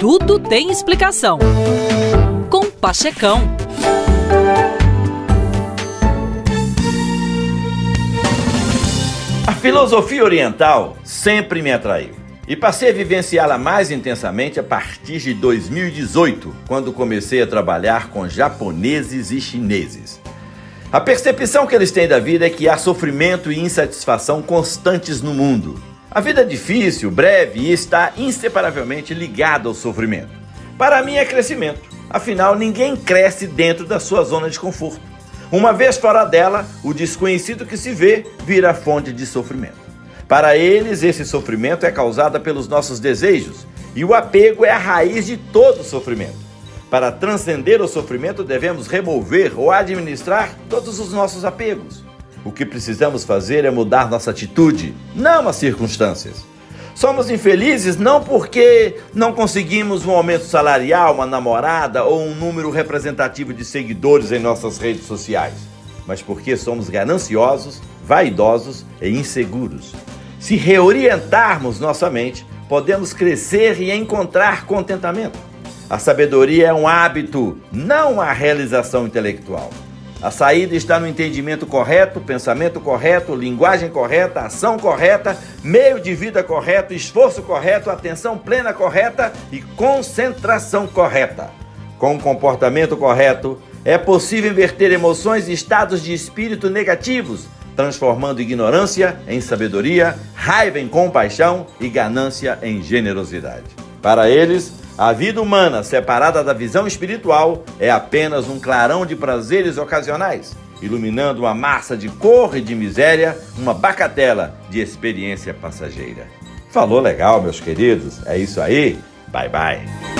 Tudo tem explicação. Com Pachecão. A filosofia oriental sempre me atraiu. E passei a vivenciá-la mais intensamente a partir de 2018, quando comecei a trabalhar com japoneses e chineses. A percepção que eles têm da vida é que há sofrimento e insatisfação constantes no mundo. A vida é difícil, breve e está inseparavelmente ligada ao sofrimento. Para mim é crescimento. Afinal, ninguém cresce dentro da sua zona de conforto. Uma vez fora dela, o desconhecido que se vê vira fonte de sofrimento. Para eles, esse sofrimento é causado pelos nossos desejos e o apego é a raiz de todo sofrimento. Para transcender o sofrimento, devemos remover ou administrar todos os nossos apegos. O que precisamos fazer é mudar nossa atitude, não as circunstâncias. Somos infelizes não porque não conseguimos um aumento salarial, uma namorada ou um número representativo de seguidores em nossas redes sociais, mas porque somos gananciosos, vaidosos e inseguros. Se reorientarmos nossa mente, podemos crescer e encontrar contentamento. A sabedoria é um hábito, não a realização intelectual. A saída está no entendimento correto, pensamento correto, linguagem correta, ação correta, meio de vida correto, esforço correto, atenção plena correta e concentração correta. Com comportamento correto, é possível inverter emoções e estados de espírito negativos, transformando ignorância em sabedoria, raiva em compaixão e ganância em generosidade. Para eles, a vida humana, separada da visão espiritual, é apenas um clarão de prazeres ocasionais, iluminando uma massa de cor e de miséria, uma bacatela de experiência passageira. Falou legal, meus queridos? É isso aí? Bye bye.